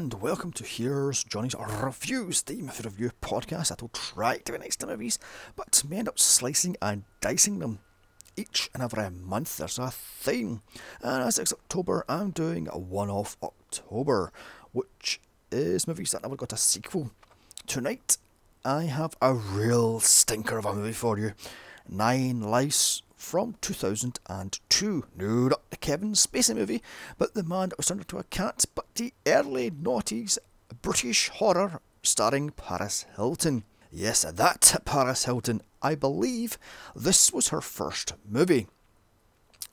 and welcome to Here's Johnny's Reviews, the movie review podcast that will try to be nice to movies, but may end up slicing and dicing them. Each and every month there's a theme, and as it's October, I'm doing a one off October, which is movies that never got a sequel. Tonight, I have a real stinker of a movie for you Nine Lives from 2002. No, not the Kevin Spacey movie, but the man that was turned into a cat, but the early noughties British horror starring Paris Hilton. Yes, that Paris Hilton. I believe this was her first movie.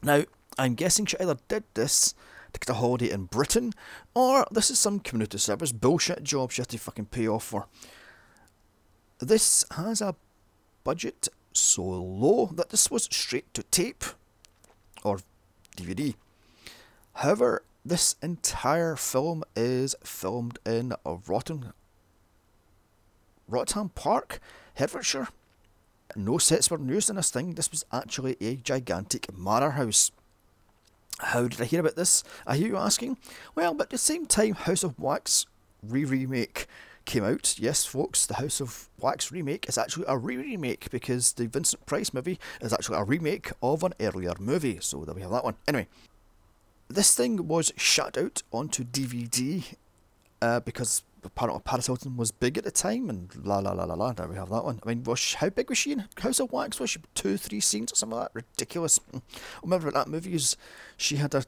Now, I'm guessing she either did this to get a holiday in Britain, or this is some community service bullshit job she had to fucking pay off for. This has a budget so low that this was straight to tape or DVD. However, this entire film is filmed in a Rotten, Wrotham Park, Hertfordshire. No sets were used in this thing. This was actually a gigantic manor house. How did I hear about this? I hear you asking. Well, but at the same time, House of Wax re remake came out. Yes, folks, the House of Wax remake is actually a re remake because the Vincent Price movie is actually a remake of an earlier movie. So there we have that one. Anyway, this thing was shut out onto DVD uh, because apparently Paris Hilton was big at the time, and la la la la la. There we have that one. I mean, was she, how big was she in House of Wax? Was she two, three scenes or something like that? Ridiculous. I remember that movie is she had a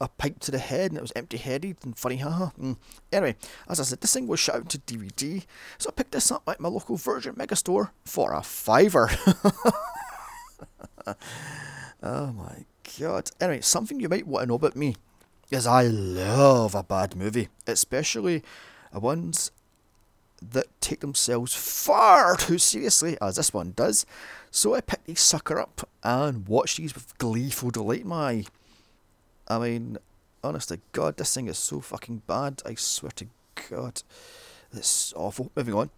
a pipe to the head and it was empty headed and funny, haha. Mm. Anyway, as I said, this thing was shot out to DVD, so I picked this up at my local Virgin Megastore for a fiver. oh my god. Anyway, something you might want to know about me is I love a bad movie, especially ones that take themselves far too seriously, as this one does. So I picked these sucker up and watched these with gleeful delight. My I mean, honestly, God, this thing is so fucking bad. I swear to God. It's awful. Moving on.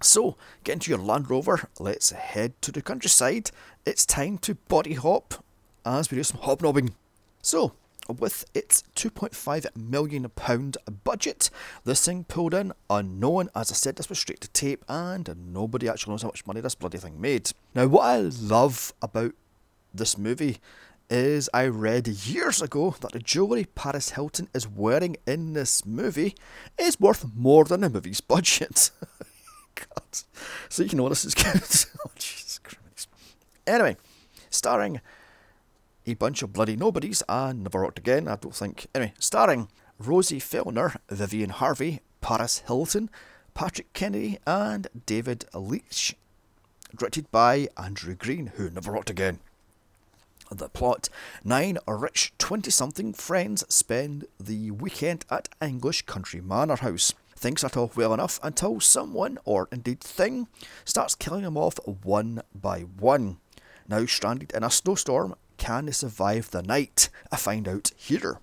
So, get into your Land Rover. Let's head to the countryside. It's time to body hop as we do some hobnobbing. So, with its £2.5 million budget, this thing pulled in unknown. As I said, this was straight to tape, and nobody actually knows how much money this bloody thing made. Now, what I love about this movie is I read years ago that the jewellery Paris Hilton is wearing in this movie is worth more than the movie's budget. God. So you know this is good. oh, Jesus Christ. Anyway, starring a bunch of bloody nobodies and never rocked again, I don't think. Anyway, starring Rosie Fellner, Vivian Harvey, Paris Hilton, Patrick Kennedy, and David Leitch. Directed by Andrew Green, who never rocked again. The plot Nine rich 20 something friends spend the weekend at English Country Manor House. Things start off well enough until someone, or indeed thing, starts killing them off one by one. Now stranded in a snowstorm, can they survive the night? I find out here.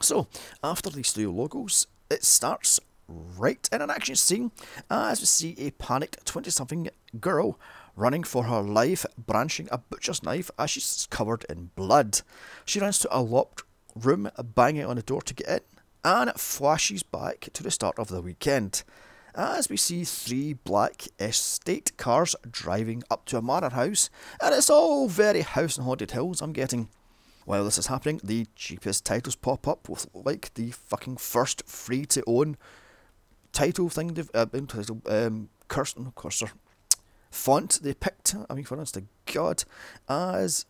So, after these three logos, it starts right in an action scene uh, as we see a panicked 20 something girl running for her life, branching a butcher's knife as she's covered in blood. She runs to a locked room, banging on the door to get in, and it flashes back to the start of the weekend. As we see three black estate cars driving up to a manor house, and it's all very house and haunted hills, I'm getting. While this is happening, the cheapest titles pop up with like the fucking first free to own title thing they've uh, title um Kirsten Cursor font they picked, I mean, for instance, God, as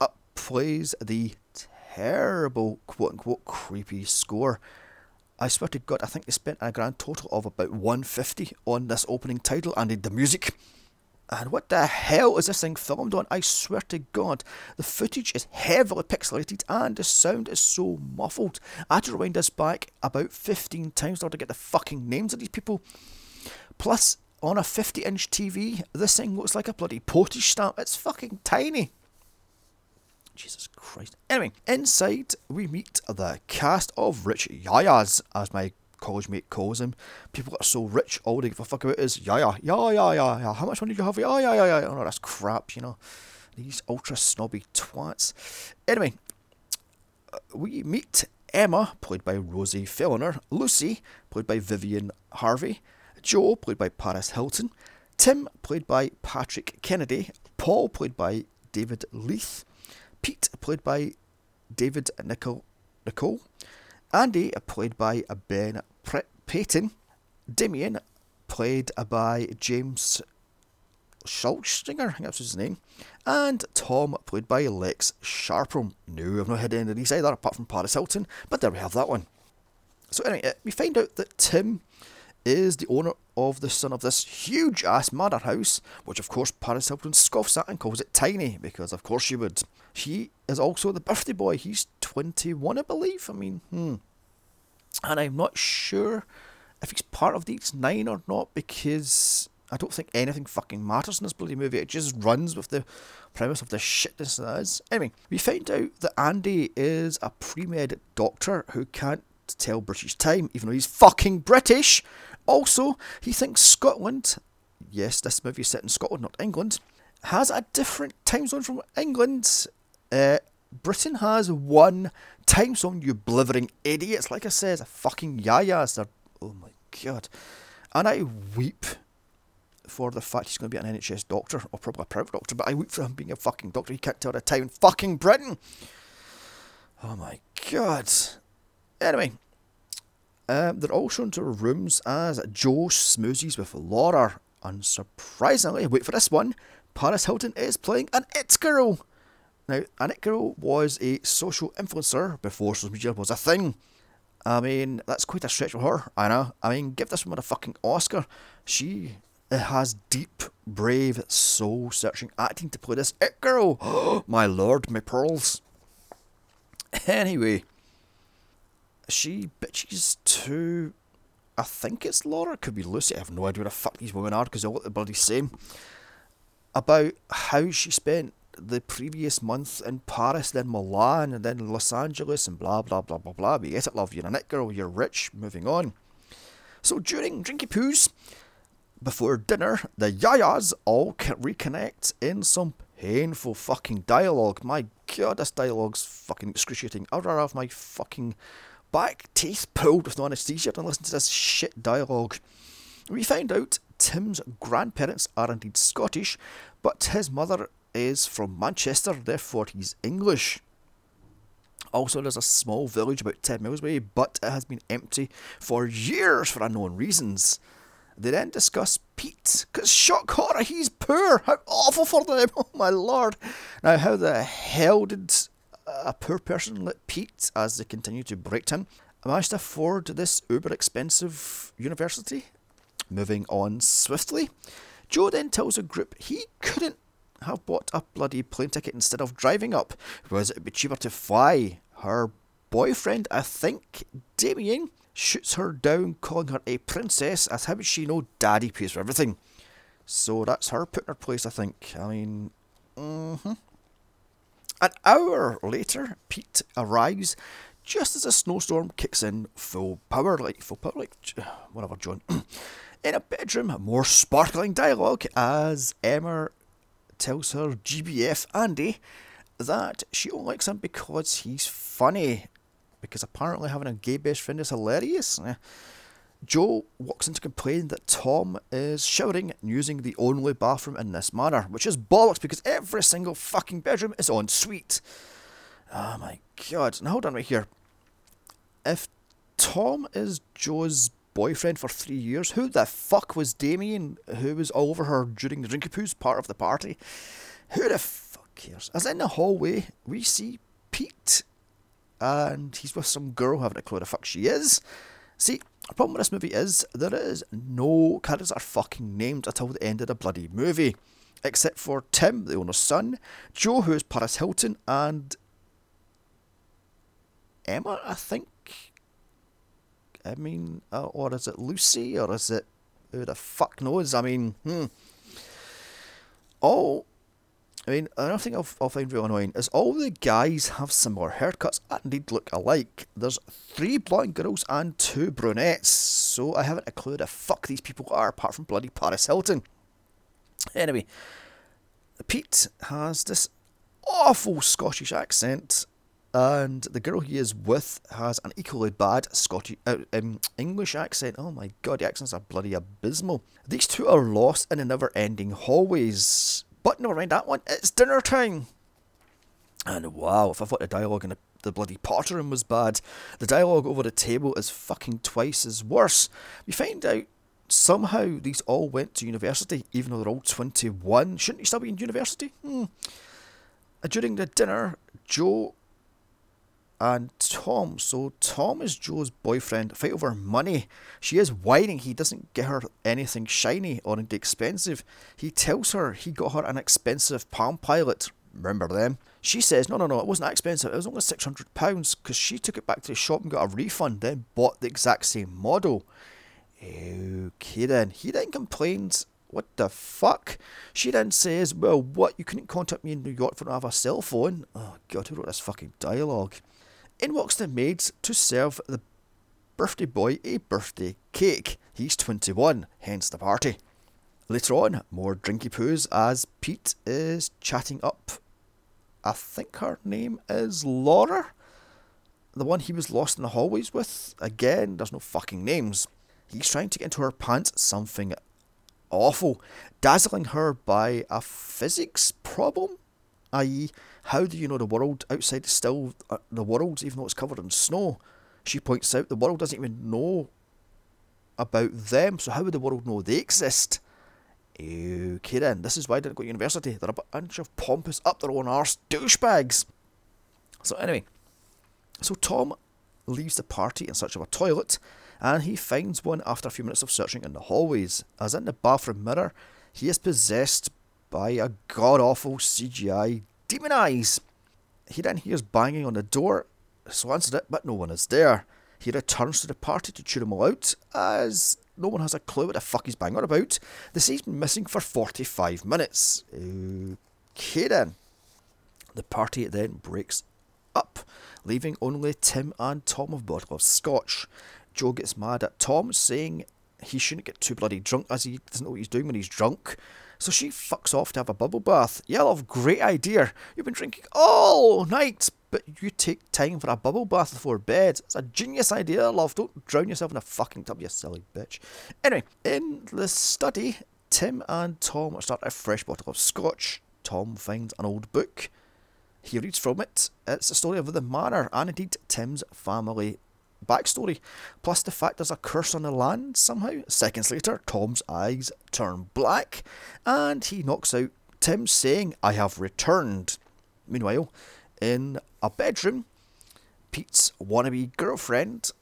up plays the terrible, quote unquote, creepy score. I swear to God, I think they spent a grand total of about 150 on this opening title and the music. And what the hell is this thing filmed on? I swear to God, the footage is heavily pixelated and the sound is so muffled. I had to rewind this back about 15 times in order to get the fucking names of these people. Plus, on a 50 inch TV, this thing looks like a bloody postage stamp. It's fucking tiny. Jesus Christ. Anyway, inside we meet the cast of Rich Yayas, as my college mate calls him. People are so rich, all they give a fuck about is Yaya, yeah, yeah, yeah, yeah. yeah. How much money do you have? Yeah, yeah, yeah, yeah. Oh no, that's crap, you know. These ultra snobby twats. Anyway, uh, we meet Emma, played by Rosie Fellner, Lucy, played by Vivian Harvey, Joe, played by Paris Hilton, Tim, played by Patrick Kennedy, Paul, played by David Leith, Pete, played by David Nicol- Nicole, Andy, played by Ben Payton, Damien, played by James Schulstinger, I think that's his name, and Tom, played by Lex Sharpram. No, I've not had any of these either, apart from Paris Hilton, but there we have that one. So anyway, uh, we find out that Tim is the owner of the son of this huge ass manor house, which of course Paris Hilton scoffs at and calls it tiny, because of course she would. He is also the birthday boy. He's 21, I believe. I mean, hmm. And I'm not sure if he's part of the these nine or not, because I don't think anything fucking matters in this bloody movie. It just runs with the premise of the shitness that is. Anyway, we find out that Andy is a pre med doctor who can't tell British time, even though he's fucking British. Also, he thinks Scotland, yes, this movie is set in Scotland, not England, has a different time zone from England. Uh, Britain has one time zone, you blithering idiots. Like I said, a fucking yayas. They're, oh my god. And I weep for the fact he's going to be an NHS doctor, or probably a private doctor, but I weep for him being a fucking doctor. He can't tell the time in fucking Britain. Oh my god. Anyway, um, they're all shown to rooms as Joe smoothies with Laura. Unsurprisingly, wait for this one, Paris Hilton is playing an It Girl. Now, an It Girl was a social influencer before social media was a thing. I mean, that's quite a stretch for her, I know. I mean, give this woman a fucking Oscar. She has deep, brave, soul searching acting to play this It Girl. my lord, my pearls. Anyway, she bitches to. I think it's Laura, could be Lucy. I have no idea where the fuck these women are because they all look the bloody same. About how she spent the previous month in Paris, then Milan, and then Los Angeles, and blah blah blah blah blah. But get it, love. You're a net girl. You're rich. Moving on. So during Drinky Poos, before dinner, the Yayas all reconnect in some painful fucking dialogue. My god, this dialogue's fucking excruciating. I'd rather have my fucking back teeth pulled with no anaesthesia and listen to this shit dialogue. We find out Tim's grandparents are indeed Scottish, but his mother is from Manchester, therefore he's English. Also, there's a small village about 10 miles away, but it has been empty for years for unknown reasons. They then discuss Pete, because shock horror, he's poor. How awful for them, oh my lord. Now, how the hell did a poor person like Pete, as they continue to break him, manage to afford this uber expensive university? Moving on swiftly, Joe then tells the group he couldn't have bought a bloody plane ticket instead of driving up, because it'd be cheaper to fly. Her boyfriend, I think, Damien, shoots her down, calling her a princess, as how would she know daddy pays for everything? So that's her putting her place, I think. I mean, mm-hmm. An hour later, Pete arrives just as a snowstorm kicks in full power, like full power, like whatever, John. in a bedroom, more sparkling dialogue as Emma tells her GBF Andy that she only likes him because he's funny. Because apparently having a gay best friend is hilarious. Eh, Joe walks in to complain that Tom is showering and using the only bathroom in this manner, which is bollocks because every single fucking bedroom is en suite. Oh my god. Now hold on right here. If Tom is Joe's boyfriend for three years, who the fuck was Damien, who was all over her during the drinky poos part of the party? Who the fuck cares? As in the hallway, we see Pete, and he's with some girl having a clue the fuck she is. See, the problem with this movie is there is no characters are fucking named until the end of the bloody movie. Except for Tim, the owner's son, Joe, who is Paris Hilton, and Emma, I think. I mean, uh, or is it Lucy, or is it who the fuck knows? I mean, hmm. All I mean, another thing I'll, I'll find really annoying is all the guys have similar haircuts and indeed look alike. There's three blonde girls and two brunettes, so I haven't a clue the fuck these people are apart from bloody Paris Hilton. Anyway, Pete has this awful Scottish accent, and the girl he is with has an equally bad Scottish uh, um, English accent. Oh my god, the accents are bloody abysmal. These two are lost in the never-ending hallways. But never mind that one. It's dinner time. And wow, if I thought the dialogue in the, the bloody Potter room was bad, the dialogue over the table is fucking twice as worse. We find out somehow these all went to university, even though they're all 21. Shouldn't you still be in university? Hmm. Uh, during the dinner, Jo and Tom. So Tom is Joe's boyfriend. Fight over money. She is whining. He doesn't get her anything shiny or expensive. He tells her he got her an expensive Palm Pilot. Remember them? She says, no, no, no, it wasn't that expensive. It was only £600 because she took it back to the shop and got a refund, then bought the exact same model. Okay then. He then complains, what the fuck? She then says, well, what, you couldn't contact me in New York for not have a cell phone? Oh god, who wrote this fucking dialogue? In walks the maids to serve the birthday boy a birthday cake. He's 21, hence the party. Later on, more drinky poos as Pete is chatting up. I think her name is Laura? The one he was lost in the hallways with? Again, there's no fucking names. He's trying to get into her pants something awful, dazzling her by a physics problem? i.e., how do you know the world outside is still uh, the world, even though it's covered in snow? She points out the world doesn't even know about them, so how would the world know they exist? Okay then, this is why I didn't go to university. They're a bunch of pompous, up their own arse douchebags. So anyway, so Tom leaves the party in search of a toilet, and he finds one after a few minutes of searching in the hallways. As in the bathroom mirror, he is possessed by a god awful CGI demon eyes. He then hears banging on the door, so answers it, but no one is there. He returns to the party to chew them all out, as no one has a clue what the fuck he's banging on about. The scene's been missing for 45 minutes. Okay then. The party then breaks up, leaving only Tim and Tom of bottle of scotch. Joe gets mad at Tom, saying he shouldn't get too bloody drunk as he doesn't know what he's doing when he's drunk. So she fucks off to have a bubble bath. Yeah, love, great idea. You've been drinking all night, but you take time for a bubble bath before bed. It's a genius idea, love. Don't drown yourself in a fucking tub, you silly bitch. Anyway, in the study, Tim and Tom start a fresh bottle of scotch. Tom finds an old book. He reads from it. It's a story of the manor and indeed Tim's family backstory, plus the fact there's a curse on the land somehow. Seconds later, Tom's eyes turn black and he knocks out Tim, saying, I have returned. Meanwhile, in a bedroom, Pete's wannabe girlfriend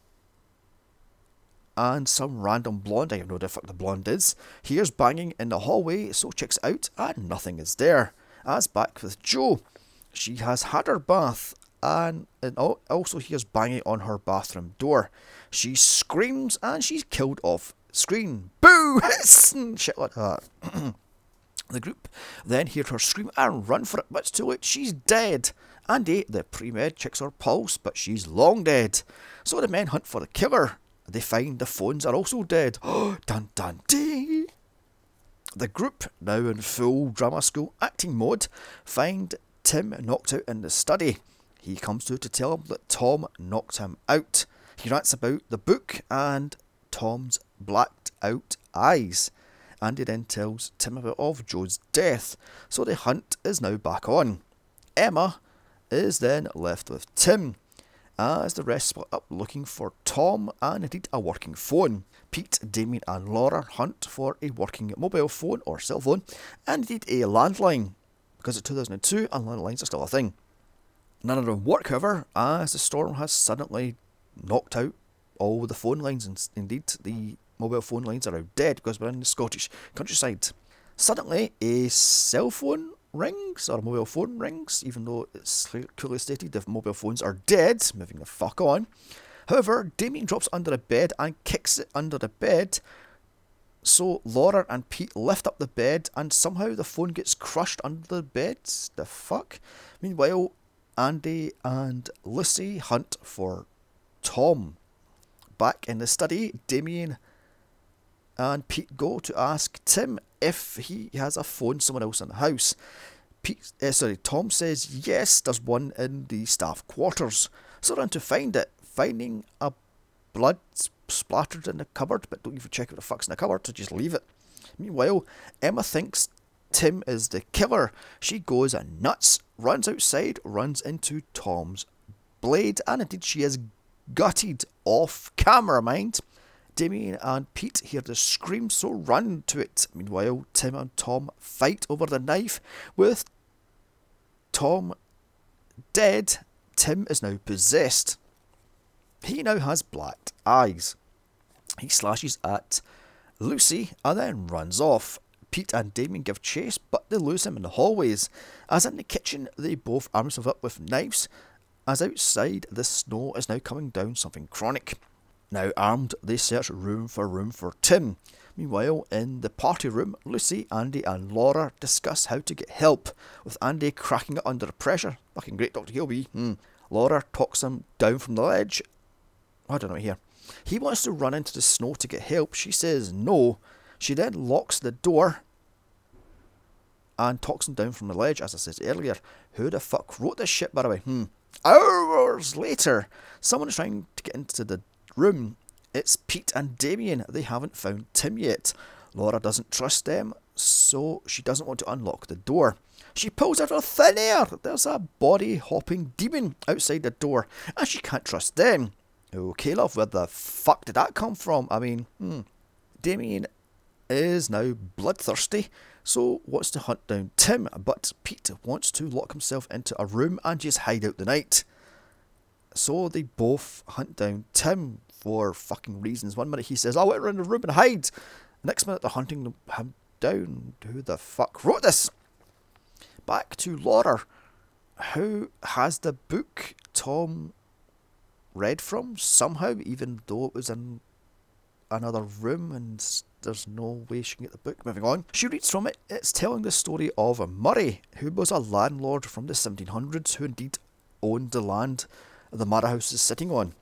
and some random blonde, I have no idea what the blonde is, hears banging in the hallway, so checks out and nothing is there. As back with Joe. she has had her bath and, and also hears banging on her bathroom door. She screams and she's killed off screen. Boo! Hiss shit like that. the group then hear her scream and run for it, but it's too late. She's dead. Andy, the pre-med, checks her pulse, but she's long dead. So the men hunt for the killer. They find the phones are also dead. dun dun dee! The group, now in full drama school acting mode, find Tim knocked out in the study. He comes to to tell him that Tom knocked him out. He rants about the book and Tom's blacked out eyes. And he then tells Tim about of Jo's death, so the hunt is now back on. Emma is then left with Tim, as the rest split up looking for Tom and indeed a working phone. Pete, Damien, and Laura hunt for a working mobile phone or cell phone, and indeed a landline, because it's 2002 and landlines are still a thing. None of them work, however, as the storm has suddenly knocked out all the phone lines, and indeed the mobile phone lines are now dead because we're in the Scottish countryside. Suddenly, a cell phone rings, or a mobile phone rings, even though it's clearly stated the mobile phones are dead, moving the fuck on. However, Damien drops under the bed and kicks it under the bed. So Laura and Pete lift up the bed and somehow the phone gets crushed under the bed. The fuck? Meanwhile, Andy and Lucy hunt for Tom. Back in the study, Damien and Pete go to ask Tim if he has a phone someone else in the house. Pete, uh, sorry, Tom says yes, there's one in the staff quarters. So run to find it, finding a blood splattered in the cupboard, but don't even check what the fuck's in the cupboard, so just leave it. Meanwhile, Emma thinks Tim is the killer. She goes nuts, runs outside, runs into Tom's blade, and indeed she is gutted off camera, mind. Damien and Pete hear the scream, so run to it. Meanwhile, Tim and Tom fight over the knife, with Tom dead. Tim is now possessed. He now has black eyes. He slashes at Lucy and then runs off. Pete and Damien give chase, but they lose him in the hallways. As in the kitchen, they both arm themselves up with knives. As outside, the snow is now coming down something chronic. Now armed, they search room for room for Tim. Meanwhile, in the party room, Lucy, Andy, and Laura discuss how to get help, with Andy cracking it under pressure. Fucking great, Dr. Kilby. Hmm. Laura talks him down from the ledge. I don't know here. He wants to run into the snow to get help. She says no. She then locks the door and talks him down from the ledge, as I said earlier. Who the fuck wrote this shit, by the way? Hmm. Hours later, someone is trying to get into the room. It's Pete and Damien. They haven't found Tim yet. Laura doesn't trust them, so she doesn't want to unlock the door. She pulls out of thin air. There's a body hopping demon outside the door, and she can't trust them. Okay, love, where the fuck did that come from? I mean, hmm. Damien is now bloodthirsty, so wants to hunt down Tim, but Pete wants to lock himself into a room and just hide out the night. So they both hunt down Tim for fucking reasons. One minute he says, I'll run in the room and hide. The Next minute they're hunting him down. Who the fuck wrote this? Back to Laura, who has the book Tom read from somehow, even though it was in another room and there's no way she can get the book. Moving on. She reads from it. It's telling the story of a Murray, who was a landlord from the 1700s who indeed owned the land the Manor House is sitting on.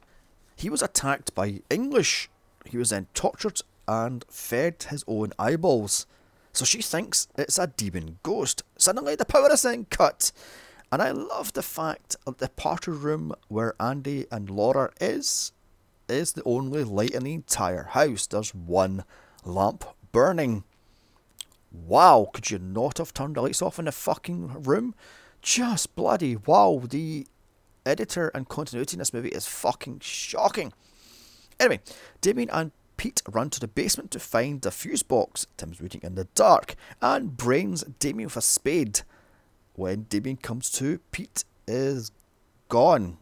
He was attacked by English. He was then tortured and fed his own eyeballs. So she thinks it's a demon ghost. Suddenly the power is then cut. And I love the fact that the party room where Andy and Laura is is the only light in the entire house. There's one lamp burning. Wow, could you not have turned the lights off in the fucking room? Just bloody wow, the editor and continuity in this movie is fucking shocking. Anyway, Damien and Pete run to the basement to find the fuse box. Tim's reading in the dark and brains Damien with a spade. When Damien comes to, Pete is gone.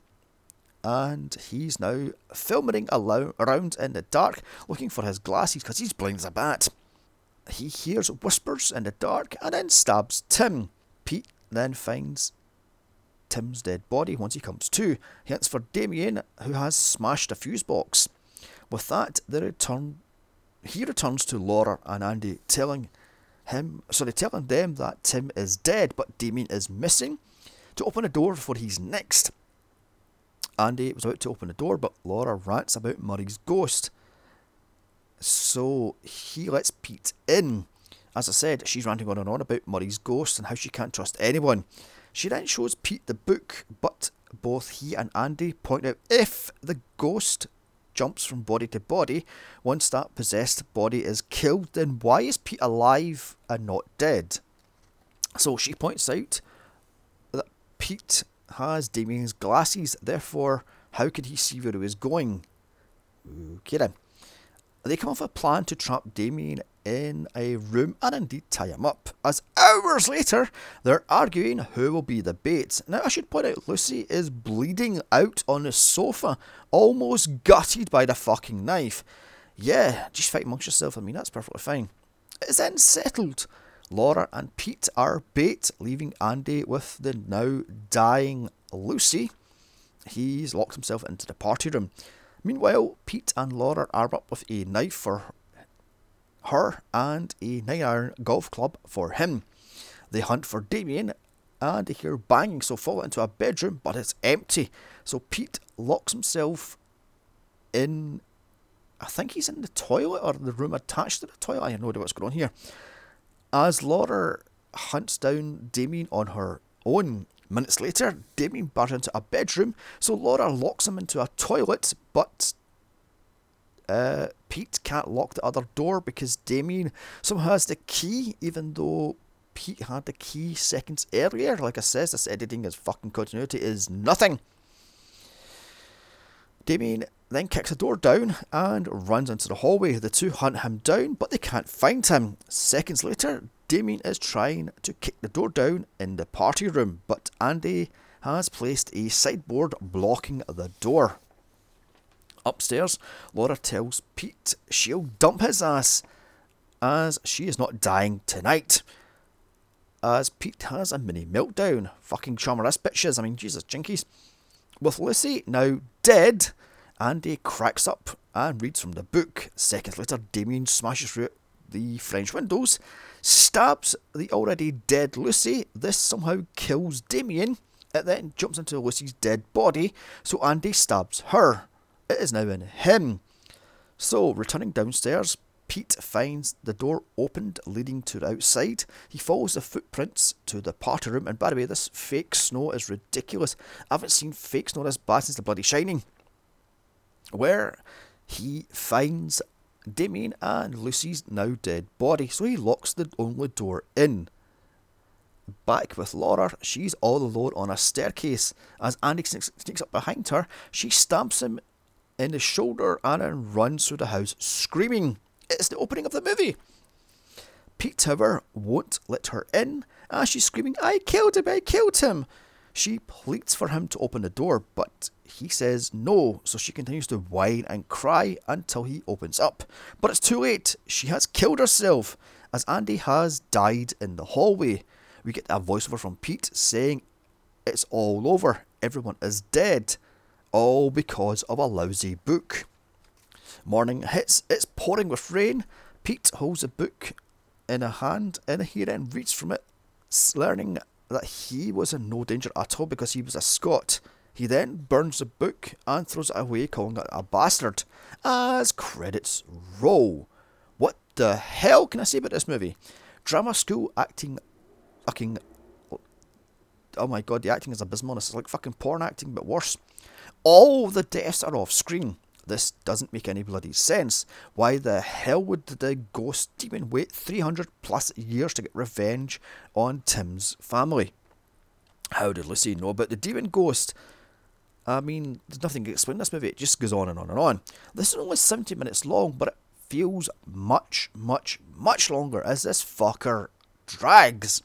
And he's now filming around in the dark, looking for his glasses because he's blind as a bat. He hears whispers in the dark and then stabs Tim. Pete then finds Tim's dead body once he comes to. He hunts for Damien, who has smashed a fuse box. With that, they return. He returns to Laura and Andy, telling him, sorry, telling them that Tim is dead, but Damien is missing. To open a door for his next. Andy was about to open the door, but Laura rants about Murray's ghost. So he lets Pete in. As I said, she's ranting on and on about Murray's ghost and how she can't trust anyone. She then shows Pete the book, but both he and Andy point out if the ghost jumps from body to body, once that possessed body is killed, then why is Pete alive and not dead? So she points out that Pete has Damien's glasses, therefore, how could he see where he was going? Okay then. They come up with a plan to trap Damien in a room and indeed tie him up. As hours later, they're arguing who will be the bait. Now, I should point out Lucy is bleeding out on the sofa, almost gutted by the fucking knife. Yeah, just fight amongst yourself. I mean, that's perfectly fine. It's then settled. Laura and Pete are bait, leaving Andy with the now dying Lucy. He's locked himself into the party room. Meanwhile, Pete and Laura arm up with a knife for her and a nine iron golf club for him. They hunt for Damien and they hear banging, so fall into a bedroom, but it's empty. So Pete locks himself in. I think he's in the toilet or the room attached to the toilet. I have no idea what's going on here. As Laura hunts down Damien on her own. Minutes later, Damien barges into a bedroom, so Laura locks him into a toilet, but uh, Pete can't lock the other door because Damien somehow has the key, even though Pete had the key seconds earlier. Like I says, this editing is fucking continuity is nothing. Damien then kicks the door down and runs into the hallway. The two hunt him down, but they can't find him. Seconds later, Damien is trying to kick the door down in the party room, but Andy has placed a sideboard blocking the door. Upstairs, Laura tells Pete she'll dump his ass as she is not dying tonight. As Pete has a mini meltdown. Fucking charmer ass bitches. I mean, Jesus, jinkies. With Lucy now dead, Andy cracks up and reads from the book. Seconds later, Damien smashes through the French windows, stabs the already dead Lucy. This somehow kills Damien. It then jumps into Lucy's dead body, so Andy stabs her. It is now in him. So, returning downstairs, Pete finds the door opened leading to the outside. He follows the footprints to the party room, and by the way, this fake snow is ridiculous. I haven't seen fake snow this bad since the bloody Shining. Where he finds Damien and Lucy's now dead body, so he locks the only door in. Back with Laura, she's all alone on a staircase. As Andy sneaks, up behind her, she stamps him in the shoulder and then runs through the house screaming. It's the opening of the movie. Pete, however, won't let her in as she's screaming, I killed him, I killed him. She pleads for him to open the door, but he says no, so she continues to whine and cry until he opens up. But it's too late. She has killed herself, as Andy has died in the hallway. We get a voiceover from Pete saying, It's all over. Everyone is dead. All because of a lousy book. Morning hits. It's pouring with rain. Pete holds a book in a hand and he then reads from it, learning that he was in no danger at all because he was a Scot. He then burns the book and throws it away, calling it a bastard. As credits roll. What the hell can I say about this movie? Drama school acting fucking. Oh my god, the acting is abysmal. It's like fucking porn acting, but worse. All the deaths are off screen. This doesn't make any bloody sense. Why the hell would the ghost demon wait 300 plus years to get revenge on Tim's family? How did Lucy know about the demon ghost? I mean, there's nothing to explain this movie, it just goes on and on and on. This is only 70 minutes long, but it feels much, much, much longer as this fucker drags.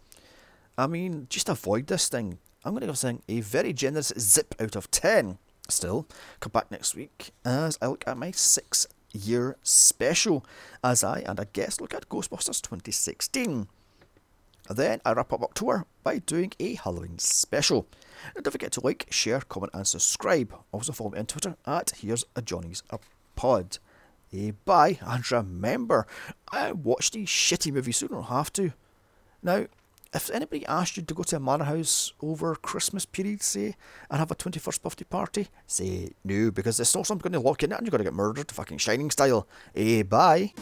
I mean, just avoid this thing. I'm going to give this thing a very generous zip out of 10. Still, come back next week as I look at my six year special as I and a guest look at Ghostbusters 2016. Then I wrap up October by doing a Halloween special. And don't forget to like, share, comment, and subscribe. Also follow me on Twitter at Here's a Johnny's a Pod. Eh, bye, and remember, I watched these shitty movies, so you don't have to. Now, if anybody asked you to go to a manor house over Christmas period, say, and have a 21st birthday party, say no, because it's not something going to lock in and you're going to get murdered, fucking Shining style. Eh, bye.